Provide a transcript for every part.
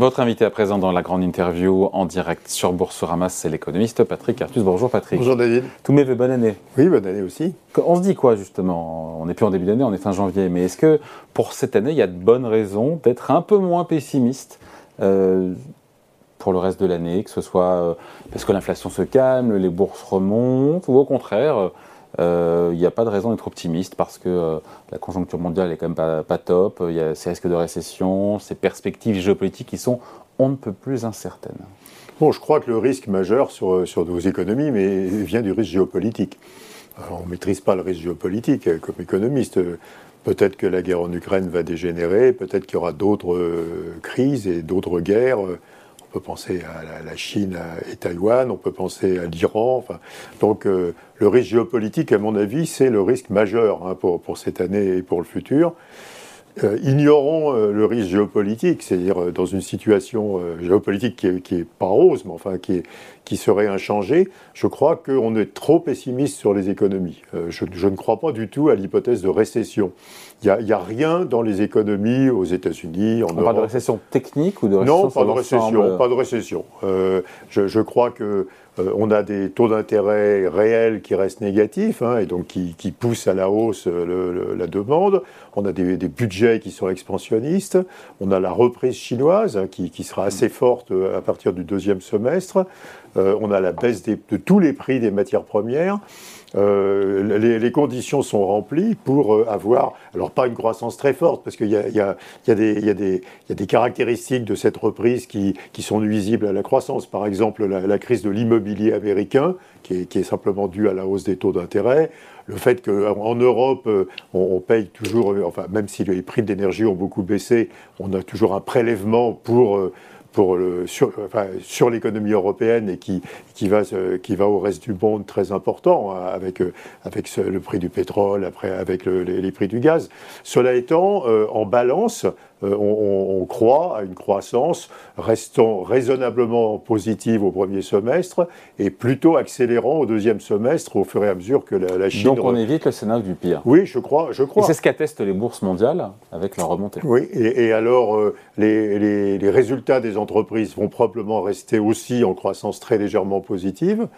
Votre invité à présent dans la grande interview en direct sur Boursorama, c'est l'économiste Patrick Artus. Bonjour Patrick. Bonjour David. Tous mes bonne année. Oui, bonne année aussi. On se dit quoi justement? On n'est plus en début d'année, on est fin janvier. Mais est-ce que pour cette année, il y a de bonnes raisons d'être un peu moins pessimiste euh, pour le reste de l'année, que ce soit euh, parce que l'inflation se calme, les bourses remontent, ou au contraire il euh, n'y a pas de raison d'être optimiste parce que euh, la conjoncture mondiale est quand même pas, top, il y a ces risques de récession, ces perspectives géopolitiques qui sont on ne peut plus incertaines. Bon, je crois que le risque majeur sur, sur nos économies mais, vient du risque géopolitique. on ne maîtrise pas le risque géopolitique euh, comme économiste. Peut-être que la guerre en Ukraine va dégénérer, peut-être qu'il y aura d'autres crises et d'autres guerres. On peut penser à la Chine et Taïwan, on peut penser à l'Iran. Donc euh, le risque géopolitique, à mon avis, c'est le risque majeur hein, pour, pour, cette année et pour le futur. Euh, ignorons euh, le risque géopolitique, c'est-à-dire dans une situation géopolitique qui n'est est pas rose, mais enfin qui, est, qui serait inchangée, je crois qu'on est trop pessimiste sur les économies. Je, je, ne crois pas du tout à l'hypothèse de récession. Il n'y a, rien dans les économies aux États-Unis, en On Europe. parle de récession technique ou de récession Non, pas de récession, pas de récession. Euh, je, je, crois que euh, on a des taux d'intérêt réels qui restent négatifs hein, et donc qui, poussent à la hausse euh, la demande. On a des, budgets qui sont expansionnistes. On a la reprise chinoise hein, qui, qui, sera assez forte euh, à partir du deuxième semestre. Euh, on a la baisse de tous les prix des matières premières. Euh, les, conditions sont remplies pour euh, avoir, alors pas une croissance très forte, parce qu'il y, a des caractéristiques de cette reprise qui, sont nuisibles à la croissance. Par exemple, la, crise de l'immobilier américain, qui est, simplement due à la hausse des taux d'intérêt. Le fait qu'en Europe, on, on, paye toujours, enfin, même si les prix de l'énergie ont beaucoup baissé, on a toujours un prélèvement pour pour le, sur, enfin, sur l'économie européenne et qui, qui, va, qui va au reste du monde très important hein, avec, avec ce, le prix du pétrole, après avec le, les, les, prix du gaz. Cela étant, euh, en balance, euh, on, on, croit à une croissance restant raisonnablement positive au premier semestre et plutôt accélérant au deuxième semestre au fur et à mesure que la, la Chine. Donc on évite le scénario du pire. Oui, je crois. Je crois. C'est ce qu'attestent les bourses mondiales avec leur remontée. Oui, et, et alors euh, les, les, les résultats des entreprises vont probablement rester aussi en croissance très légèrement positive.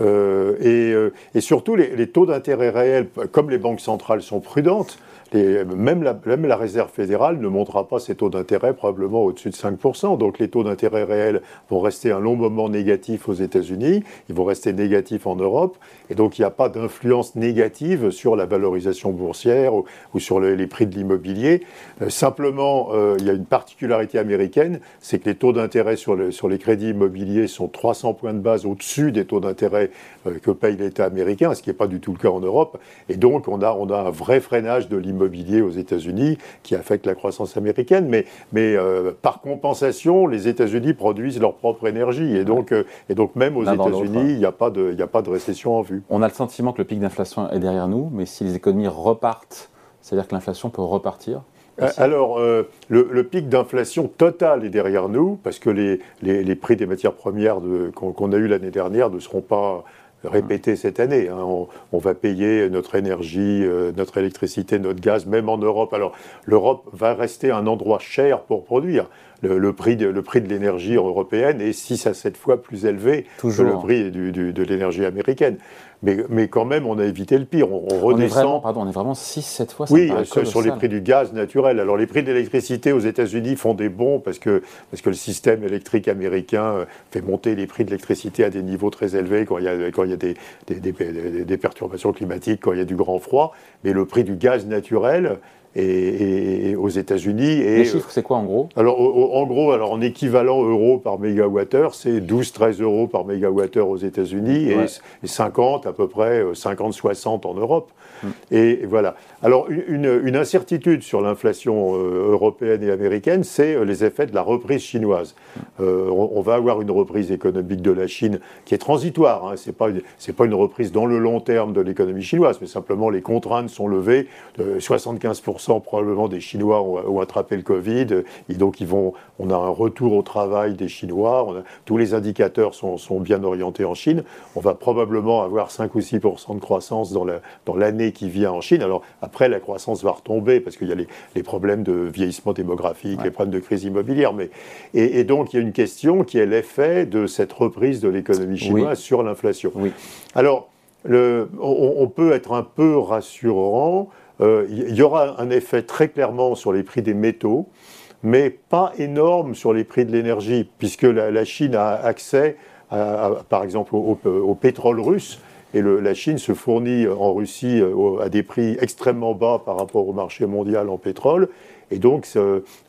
Euh, et, et, surtout, les, les taux d'intérêt réels, comme les banques centrales sont prudentes, même, la, réserve fédérale ne montera pas ses taux d'intérêt probablement au-dessus de 5%. Donc les taux d'intérêt réels vont rester un long moment négatifs aux États-Unis, ils vont rester négatifs en Europe, et donc il n'y a pas d'influence négative sur la valorisation boursière ou, sur le, les prix de l'immobilier. Euh, simplement, euh, il y a une particularité américaine, c'est que les taux d'intérêt sur, le, sur, les crédits immobiliers sont 300 points de base au-dessus des taux d'intérêt euh, que paye l'État américain, ce qui n'est pas du tout le cas en Europe. Et donc on a un vrai freinage de l'immobilier immobilier aux États-Unis qui affecte la croissance américaine, mais, mais euh, par compensation, les États-Unis produisent leur propre énergie. Et donc, euh, et donc même aux États-Unis, il n'y a, pas de, a pas de récession en vue. On a le sentiment que le pic d'inflation est derrière nous, mais si les économies repartent, c'est-à-dire que l'inflation peut repartir Merci. Alors, euh, le, le, pic d'inflation totale est derrière nous, parce que les, les, les prix des matières premières qu'on qu a eu l'année dernière ne seront pas répéter cette année. Hein. On, on, va payer notre énergie, euh, notre électricité, notre gaz, même en Europe. Alors l'Europe va rester un endroit cher pour produire. Le, le prix de, le prix de l'énergie européenne est 6 à 7 fois plus élevé Toujours. que le prix du, du, de l'énergie américaine. Mais, mais, quand même, on a évité le pire. On, on redescend. On est vraiment, pardon, on est vraiment 6-7 fois. Oui, sur, sur, les prix du gaz naturel. Alors, les prix de l'électricité aux États-Unis font des bons parce que, parce que le système électrique américain euh, fait monter les prix de l'électricité à des niveaux très élevés quand il y a, quand il y a des, des, des, des perturbations climatiques, quand il y a du grand froid. Mais le prix du gaz naturel, et, et, aux États-Unis. Les chiffres, c'est quoi en gros? Alors, en gros, alors en équivalent euro par mégawattheure, c'est 12-13 euros par mégawattheure aux États-Unis ouais. et, 50 à peu près 50-60 en Europe. Mmh. Et, voilà. Alors, une, incertitude sur l'inflation euh, européenne et américaine, c'est euh, les effets de la reprise chinoise. Euh, on, va avoir une reprise économique de la Chine qui est transitoire. Hein. Pas c'est pas une reprise dans le long terme de l'économie chinoise, mais simplement les contraintes sont levées. 75 probablement des Chinois ont, attrapé le Covid, et donc ils vont, on a un retour au travail des Chinois, tous les indicateurs sont, bien orientés en Chine. On va probablement avoir 5 ou 6% de croissance dans l'année dans qui vient en Chine. Alors après, la croissance va retomber parce qu'il y a les, problèmes de vieillissement démographique, les problèmes de crise immobilière. Mais, et, donc il y a une question qui est l'effet de cette reprise de l'économie chinoise sur l'inflation. Oui. Alors, le, on, peut être un peu rassurant. Euh, il y aura un effet très clairement sur les prix des métaux, mais pas énorme sur les prix de l'énergie, puisque la, Chine a accès, par exemple, au, pétrole russe. Et la Chine se fournit en Russie euh, à des prix extrêmement bas par rapport au marché mondial en pétrole. Et donc,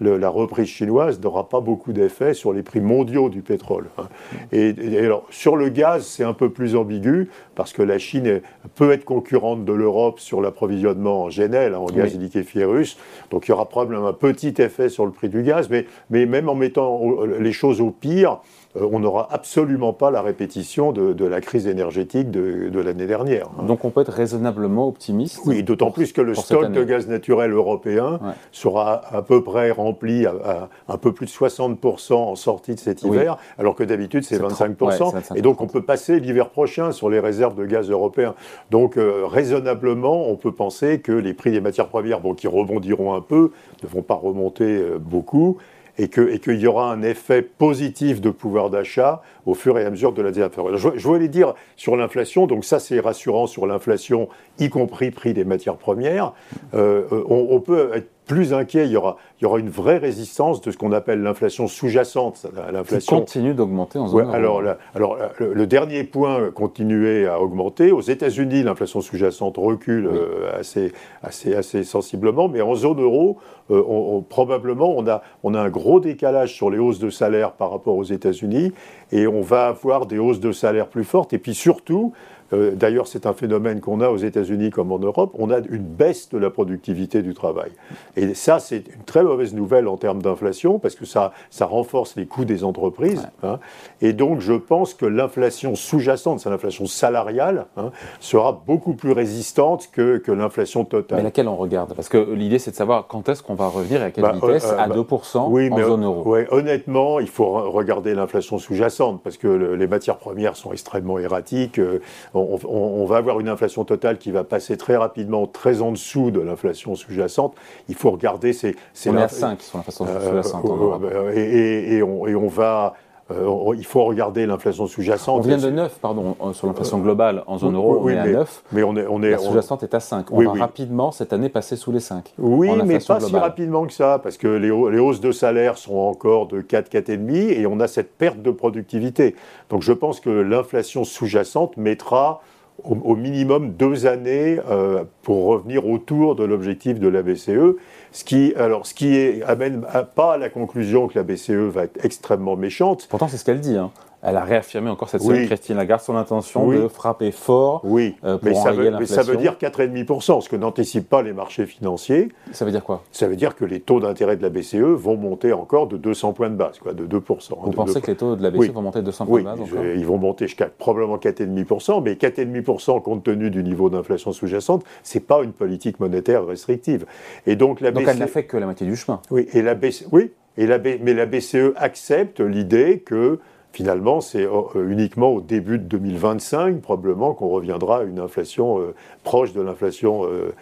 la reprise chinoise n'aura pas beaucoup d'effet sur les prix mondiaux du pétrole. Hein. Et, alors, sur le gaz, c'est un peu plus ambigu, parce que la Chine peut être concurrente de l'Europe sur l'approvisionnement en GNL, hein, en gaz liquéfié russe. Donc, il y aura probablement un petit effet sur le prix du gaz, mais, mais même en mettant les choses au pire, on n'aura absolument pas la répétition de, la crise énergétique de, l'année dernière. Hein. Donc on peut être raisonnablement optimiste Oui, d'autant plus que le stock de gaz naturel européen sera à peu près rempli à, un peu plus de 60% en sortie de cet hiver, alors que d'habitude c'est 25%. et donc on peut passer l'hiver prochain sur les réserves de gaz européens. Donc euh, raisonnablement, on peut penser que les prix des matières premières, bon, qui rebondiront un peu, ne vont pas remonter euh, beaucoup et qu'il y aura un effet positif de pouvoir d'achat au fur et à mesure de la désinflation. Je, voulais dire sur l'inflation, donc ça c'est rassurant sur l'inflation, y compris prix des matières premières. Euh, on, peut être plus inquiet, il y aura, il y aura une vraie résistance de ce qu'on appelle l'inflation sous-jacente. L'inflation continue d'augmenter en zone Alors, alors le, dernier point continuait à augmenter. Aux États-Unis, l'inflation sous-jacente recule euh, assez, assez, assez sensiblement, mais en zone euro, euh, on, probablement on a, on a un gros décalage sur les hausses de salaire par rapport aux États-Unis et on va avoir des hausses de salaire plus fortes. Et puis surtout, euh, d'ailleurs, c'est un phénomène qu'on a aux États-Unis comme en Europe. On a une baisse de la productivité du travail. Et ça, c'est une très mauvaise nouvelle en termes d'inflation parce que ça, ça renforce les coûts des entreprises. Hein. Et donc, je pense que l'inflation sous-jacente, c'est l'inflation salariale, hein, sera beaucoup plus résistante que, que l'inflation totale. Mais laquelle on regarde? Parce que l'idée, c'est de savoir quand est-ce qu'on va revenir et à quelle bah, vitesse euh, à 2% bah, oui, en zone euro. Ouais, honnêtement, il faut regarder l'inflation sous-jacente parce que les matières premières sont extrêmement erratiques. Euh, on, va avoir une inflation totale qui va passer très rapidement, très en dessous de l'inflation sous-jacente. Il faut regarder ces. on est à 5 sur l'inflation sous-jacente. Euh, et, on, va. Euh, il faut regarder l'inflation sous-jacente. On vient de 9, pardon, euh, sur l'inflation globale en zone euro, on est à 9. Mais on est, on est, la sous-jacente est à 5. On va rapidement, cette année, passer sous les 5. Oui, mais pas si rapidement que ça, parce que les, hausses de salaire sont encore de 4, 4,5, et on a cette perte de productivité. Donc je pense que l'inflation sous-jacente mettra au, minimum deux années euh, pour revenir autour de l'objectif de la BCE. Ce qui, alors, ce qui amène pas à la conclusion que la BCE va être extrêmement méchante. Pourtant, c'est ce qu'elle dit. Hein. Elle a réaffirmé encore cette semaine, Christine Lagarde, son intention de frapper fort oui. Euh, pour mais ça, veut, mais ça veut dire 4,5%, ce que n'anticipent pas les marchés financiers. Ça veut dire quoi? Ça veut dire que les taux d'intérêt de la BCE vont monter encore de 200 points de base, quoi, de 2%. Vous pensez que les taux de la BCE vont monter de 200 points de base Ils vont monter jusqu'à probablement 4,5%, mais 4,5% compte tenu du niveau d'inflation sous-jacente, ce n'est pas une politique monétaire restrictive. Et donc, la donc elle n'a fait que la moitié du chemin. Oui, et la BCE, oui et la mais la BCE accepte l'idée que finalement, c'est euh, uniquement au début de 2025, probablement, qu'on reviendra à une inflation euh, proche de l'inflation euh, euh,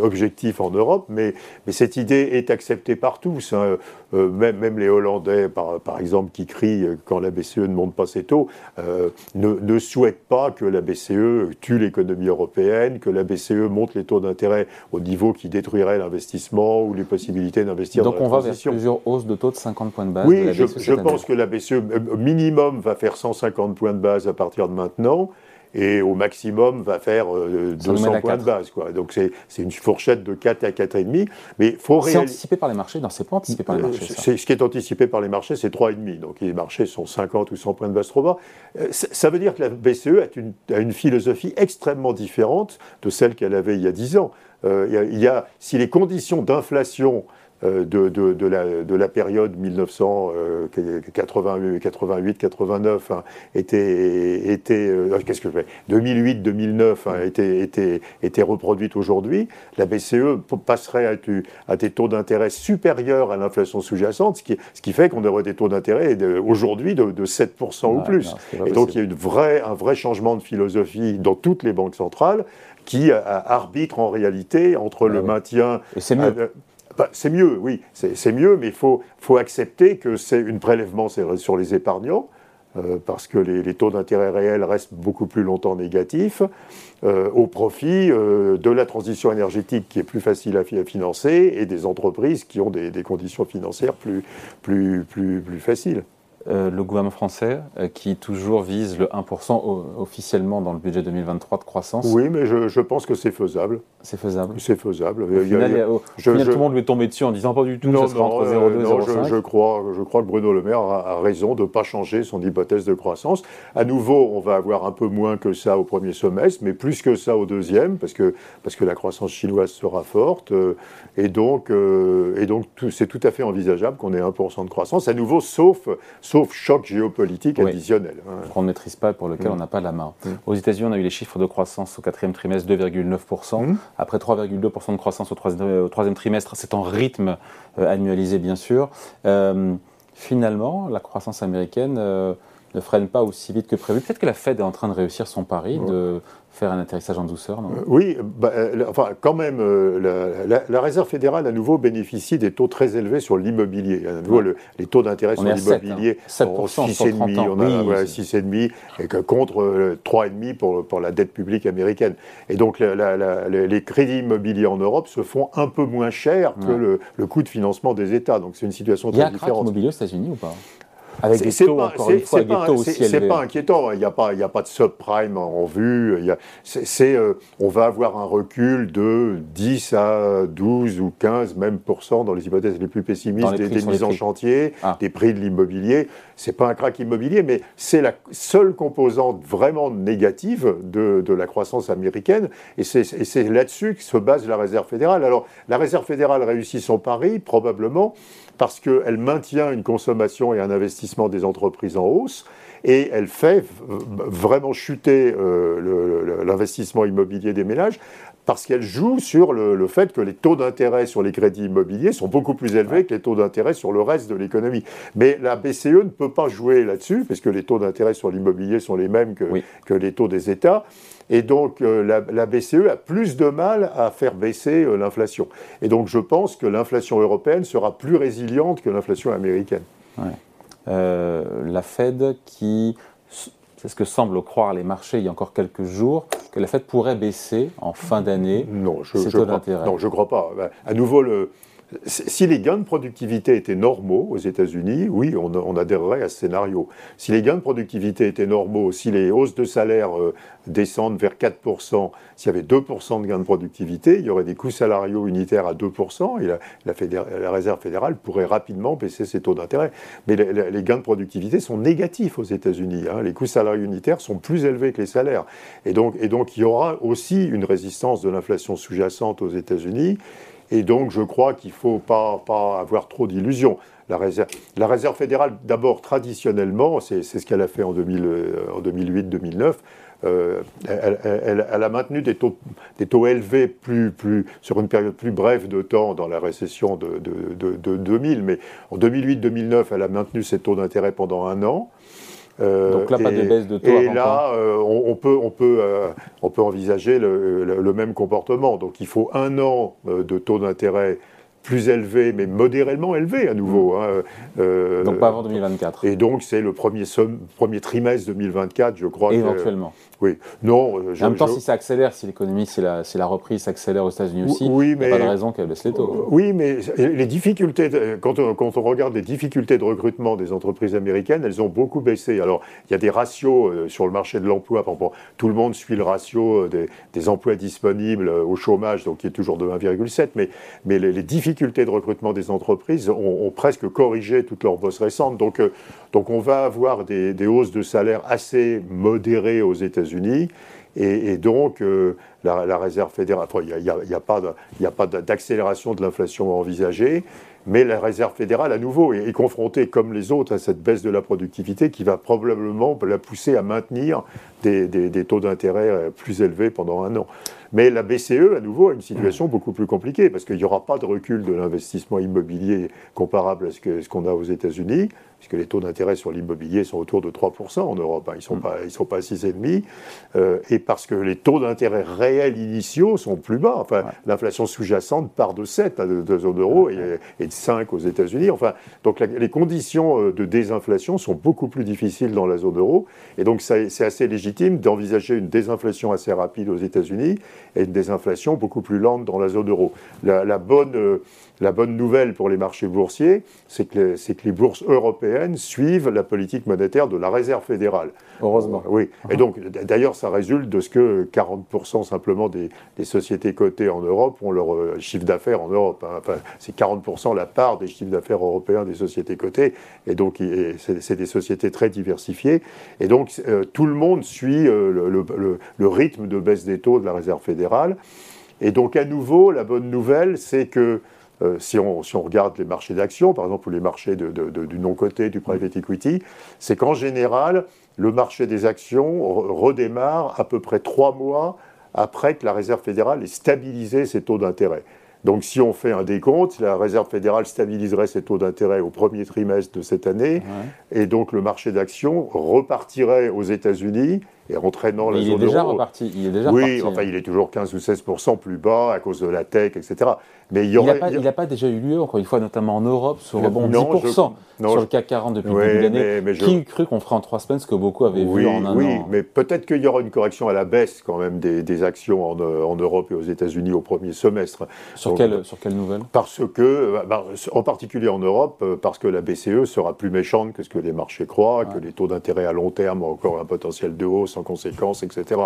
objectif en Europe, mais, mais, cette idée est acceptée par tous. Hein. Euh, même, même, les Hollandais, par, par, exemple, qui crient quand la BCE ne monte pas ses taux, euh, ne, ne, souhaitent pas que la BCE tue l'économie européenne, que la BCE monte les taux d'intérêt au niveau qui détruirait l'investissement ou les possibilités d'investir dans la Donc on va vers plusieurs hausses de taux de 50 points de base. Oui, je, je pense que la BCE minimum va faire 150 points de base à partir de maintenant et au maximum va faire 200 euh, points de base. Quoi. Donc c'est une fourchette de 4 à 4,5. Mais faut C'est anticipé par les marchés Non, c'est pas anticipé par les marchés. Ça. Ce qui est anticipé par les marchés, c'est 3,5. Donc les marchés sont 50 ou 100 points de base trop bas. Euh, ça veut dire que la BCE a une, a une philosophie extrêmement différente de celle qu'elle avait il y a 10 ans. Euh, il, y a, si les conditions d'inflation de, de, la, de, la, période 1988-89 hein, était, était qu'est-ce que je fais? 2008-2009 hein, était, était, était reproduite aujourd'hui, la BCE passerait à, à des taux d'intérêt supérieurs à l'inflation sous-jacente, ce qui, ce qui fait qu'on aurait des taux d'intérêt aujourd'hui de, 7% ou plus. et donc il y a une vraie, un vrai changement de philosophie dans toutes les banques centrales qui arbitre en réalité entre le maintien. Et c'est mieux. Euh, c'est mieux, oui, c'est mieux, mais il faut, accepter que c'est une prélèvement sur les épargnants. Euh, parce que les, taux d'intérêt réels restent beaucoup plus longtemps négatifs, euh, au profit de la transition énergétique qui est plus facile à, financer et des entreprises qui ont des, conditions financières plus faciles. Euh, le gouvernement français euh, qui toujours vise le 1% officiellement dans le budget 2023 de croissance. Oui, mais je, pense que c'est faisable. C'est faisable. C'est faisable. Au final, tout le monde lui est tombé dessus en disant pas du tout, ça sera entre 0,2 et 0,5. Je, crois, je crois que Bruno Le Maire a, raison de ne pas changer son hypothèse de croissance. À nouveau, on va avoir un peu moins que ça au premier semestre, mais plus que ça au deuxième, parce que, parce que la croissance chinoise sera forte. Euh, et donc, et donc c'est tout à fait envisageable qu'on ait 1% de croissance. À nouveau, sauf sauf choc géopolitique additionnel. Hein. Qu'on ne maîtrise pas, pour lequel mm. on n'a pas la main. Mm. Aux États-Unis, on a eu les chiffres de croissance au quatrième trimestre, 2,9%. Mm. Après 3,2% de croissance au troisième, trimestre, c'est en rythme euh, annualisé, bien sûr. Euh, finalement, la croissance américaine euh, ne freine pas aussi vite que prévu. Peut-être que la Fed est en train de réussir son pari de faire un atterrissage en douceur, non? Euh, Oui, bah, euh, enfin, quand même, euh, la, Réserve fédérale à nouveau bénéficie des taux très élevés sur l'immobilier. À nouveau, les taux d'intérêt sur l'immobilier, 7, hein. 6,5, on a 6,5, et que contre 3,5 pour, pour la dette publique américaine. Et donc, les crédits immobiliers en Europe se font un peu moins cher que le, le, coût de financement des États. Donc, c'est une situation très différente. Il y a un immobilier aux États-Unis ou pas? Avec des taux, encore une fois, des taux aussi élevés. C'est pas inquiétant, il n'y a, pas, a pas de subprime en vue. euh, on va avoir un recul de 10 à 12 ou 15 même dans les hypothèses les plus pessimistes des, mises en chantier, ah. des prix de l'immobilier. C'est pas un crack immobilier, mais c'est la seule composante vraiment négative de, de la croissance américaine. Et c'est là-dessus que se base la Réserve fédérale. Alors, la Réserve fédérale réussit son pari, probablement parce qu'elle maintient une consommation et un investissement des entreprises en hausse, et elle fait vraiment chuter euh, l'investissement immobilier des ménages parce qu'elle joue sur le, fait que les taux d'intérêt sur les crédits immobiliers sont beaucoup plus élevés que les taux d'intérêt sur le reste de l'économie. Mais la BCE ne peut pas jouer là-dessus, parce que les taux d'intérêt sur l'immobilier sont les mêmes que, que les taux des États. Et donc euh, la, BCE a plus de mal à faire baisser euh, l'inflation. Et donc je pense que l'inflation européenne sera plus résiliente que l'inflation américaine. La Fed qui, c'est ce que semblent croire les marchés il y a encore quelques jours, que la Fed pourrait baisser en fin d'année non, je, ses taux d'intérêt. Non, je ne crois pas. À nouveau, le, si les gains de productivité étaient normaux aux États-Unis, oui, on, adhérerait à ce scénario. Si les gains de productivité étaient normaux, si les hausses de salaire euh, descendent vers 4%, s'il y avait 2% de gains de productivité, il y aurait des coûts salariaux unitaires à 2%, et la, Réserve fédérale pourrait rapidement baisser ses taux d'intérêt. Mais les, gains de productivité sont négatifs aux États-Unis. Hein. Les coûts salariaux unitaires sont plus élevés que les salaires. Et donc, et donc il y aura aussi une résistance de l'inflation sous-jacente aux États-Unis. Et donc, je crois qu'il ne faut pas, pas, avoir trop d'illusions. La réserve, fédérale, d'abord, traditionnellement, c'est ce qu'elle a fait en, euh, en 2008-2009, euh, elle, a maintenu des taux, des taux élevés plus, plus, sur une période plus brève de temps dans la récession de, de, de 2000, mais en 2008-2009, elle a maintenu ses taux d'intérêt pendant un an. Euh, Donc là, pas de baisse de taux. Et là, euh, on, peut, on, peut, euh, on peut envisager le, même comportement. Donc il faut un an de taux d'intérêt plus élevé, mais modérément élevé à nouveau. Hein, donc pas avant 2024. Et donc c'est le premier, premier trimestre 2024, je crois. Éventuellement. Oui, non. Euh, en même temps, si ça accélère, si l'économie, si la, la reprise s'accélère aux États-Unis aussi, il n'y a pas de raison qu'elle baisse les taux. Oui, mais les difficultés, quand on, quand on, regarde les difficultés de recrutement des entreprises américaines, elles ont beaucoup baissé. Alors, il y a des ratios euh, sur le marché de l'emploi. Tout le monde suit le ratio euh, des, emplois disponibles au chômage, donc qui est toujours de 1,7. Mais, mais les, difficultés de recrutement des entreprises ont, presque corrigé toutes leurs bosses récentes. Donc, donc on va avoir des, des hausses de salaire assez modérées aux États-Unis. Et, donc, euh, la, réserve fédérale, il n'y a, a, pas d'accélération de l'inflation envisagée, mais la réserve fédérale, à nouveau, est, confrontée, comme les autres, à cette baisse de la productivité qui va probablement la pousser à maintenir des, taux d'intérêt euh, plus élevés pendant un an. Mais la BCE, à nouveau, a une situation beaucoup plus compliquée, parce qu'il n'y aura pas de recul de l'investissement immobilier comparable à ce qu'on a aux États-Unis puisque les taux d'intérêt sur l'immobilier sont autour de 3% en Europe, hein. ils ne sont, mm. pas, ils sont pas à 6,5%, euh, et parce que les taux d'intérêt réels initiaux sont plus bas. Enfin, l'inflation sous-jacente part de 7 à de, zone euro et, de 5 aux États-Unis. Enfin, donc les conditions euh, de désinflation sont beaucoup plus difficiles dans la zone euro, et donc c'est assez légitime d'envisager une désinflation assez rapide aux États-Unis et une désinflation beaucoup plus lente dans la zone euro. La, bonne, euh, la bonne nouvelle pour les marchés boursiers, c'est que, que les bourses européennes suivent la politique monétaire de la Réserve fédérale. Heureusement. oui. Et donc, d'ailleurs, ça résulte de ce que 40% simplement des, sociétés cotées en Europe ont leur euh, chiffre d'affaires en Europe. Hein. Enfin, c'est 40% la part des chiffres d'affaires européens des sociétés cotées. Et donc, c'est des sociétés très diversifiées. Et donc, euh, tout le monde suit euh, le, le rythme de baisse des taux de la Réserve fédérale. Et donc, à nouveau, la bonne nouvelle, c'est que euh, si, on, regarde les marchés d'actions, par exemple, ou les marchés du non-coté, du private equity, c'est qu'en général, le marché des actions redémarre à peu près trois mois après que la Réserve fédérale ait stabilisé ses taux d'intérêt. Donc si on fait un décompte, la Réserve fédérale stabiliserait ses taux d'intérêt au premier trimestre de cette année, et donc le marché d'actions repartirait aux États-Unis et entraînant la il zone est déjà Reparti. Il est déjà oui, enfin il est toujours 15 ou 16% plus bas à cause de la tech, etc. Mais il n'y a, pas déjà eu lieu, encore une fois, notamment en Europe, sur rebond 10% sur le CAC 40 depuis le début de l'année. Qui eût cru qu'on ferait en trois semaines ce que beaucoup avaient vu en un oui, an Oui, mais peut-être qu'il y aura une correction à la baisse quand même des, actions en, en, Europe et aux États-Unis au premier semestre. Sur, quelle, sur quelle nouvelle? Parce que, euh, bah, en particulier en Europe, euh, parce que la BCE sera plus méchante que ce que les marchés croient, que les taux d'intérêt à long terme ont encore un potentiel de hausse en conséquence, etc.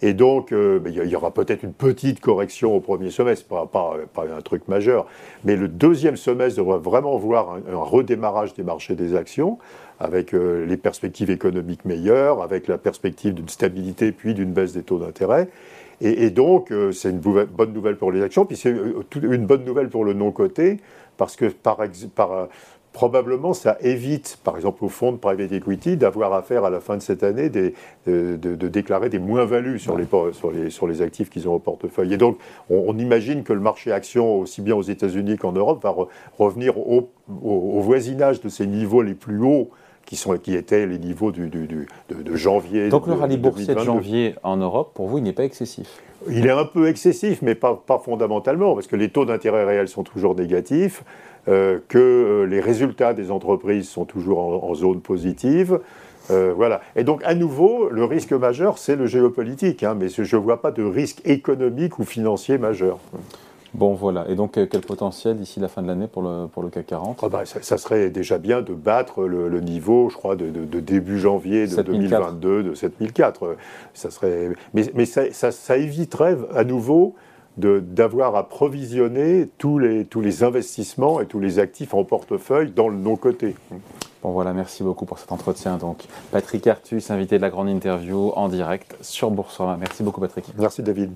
Et donc, euh, ben, il y aura peut-être une petite correction au premier semestre, pas, un truc majeur. Mais le deuxième semestre devrait vraiment voir un, redémarrage des marchés des actions, avec euh, les perspectives économiques meilleures, avec la perspective d'une stabilité puis d'une baisse des taux d'intérêt. Et, donc, euh, c'est une bonne nouvelle pour les actions, puis c'est une bonne nouvelle pour le non-coté, parce que par, par, probablement ça évite, par exemple au fonds de private equity, d'avoir affaire à la fin de cette année de, déclarer des moins-values sur les, sur, les, sur les actifs qu'ils ont au portefeuille. Et donc on, imagine que le marché action, aussi bien aux États-Unis qu'en Europe, va revenir au, voisinage de ces niveaux les plus hauts qui, sont, qui étaient les niveaux du, de, janvier. Donc le rallye boursier de janvier en Europe, pour vous, il n'est pas excessif Il est un peu excessif, mais pas, pas fondamentalement, parce que les taux d'intérêt réels sont toujours négatifs. Euh, que euh, les résultats des entreprises sont toujours en, zone positive. Euh, voilà. Et donc, à nouveau, le risque majeur, c'est le géopolitique, hein, mais je ne vois pas de risque économique ou financier majeur. Bon, voilà. Et donc, quel potentiel d'ici la fin de l'année pour le, pour le CAC 40 ah bah, ça, serait déjà bien de battre le, niveau, je crois, de, début janvier de 2022, de 7004. Ça serait... Mais, mais ça, ça, éviterait à nouveau d'avoir à provisionner tous les, tous les investissements et tous les actifs en portefeuille dans le non-coté. Bon voilà, merci beaucoup pour cet entretien. Donc Patrick Artus, invité de la grande interview en direct sur Boursorama. Merci beaucoup Patrick. Merci David.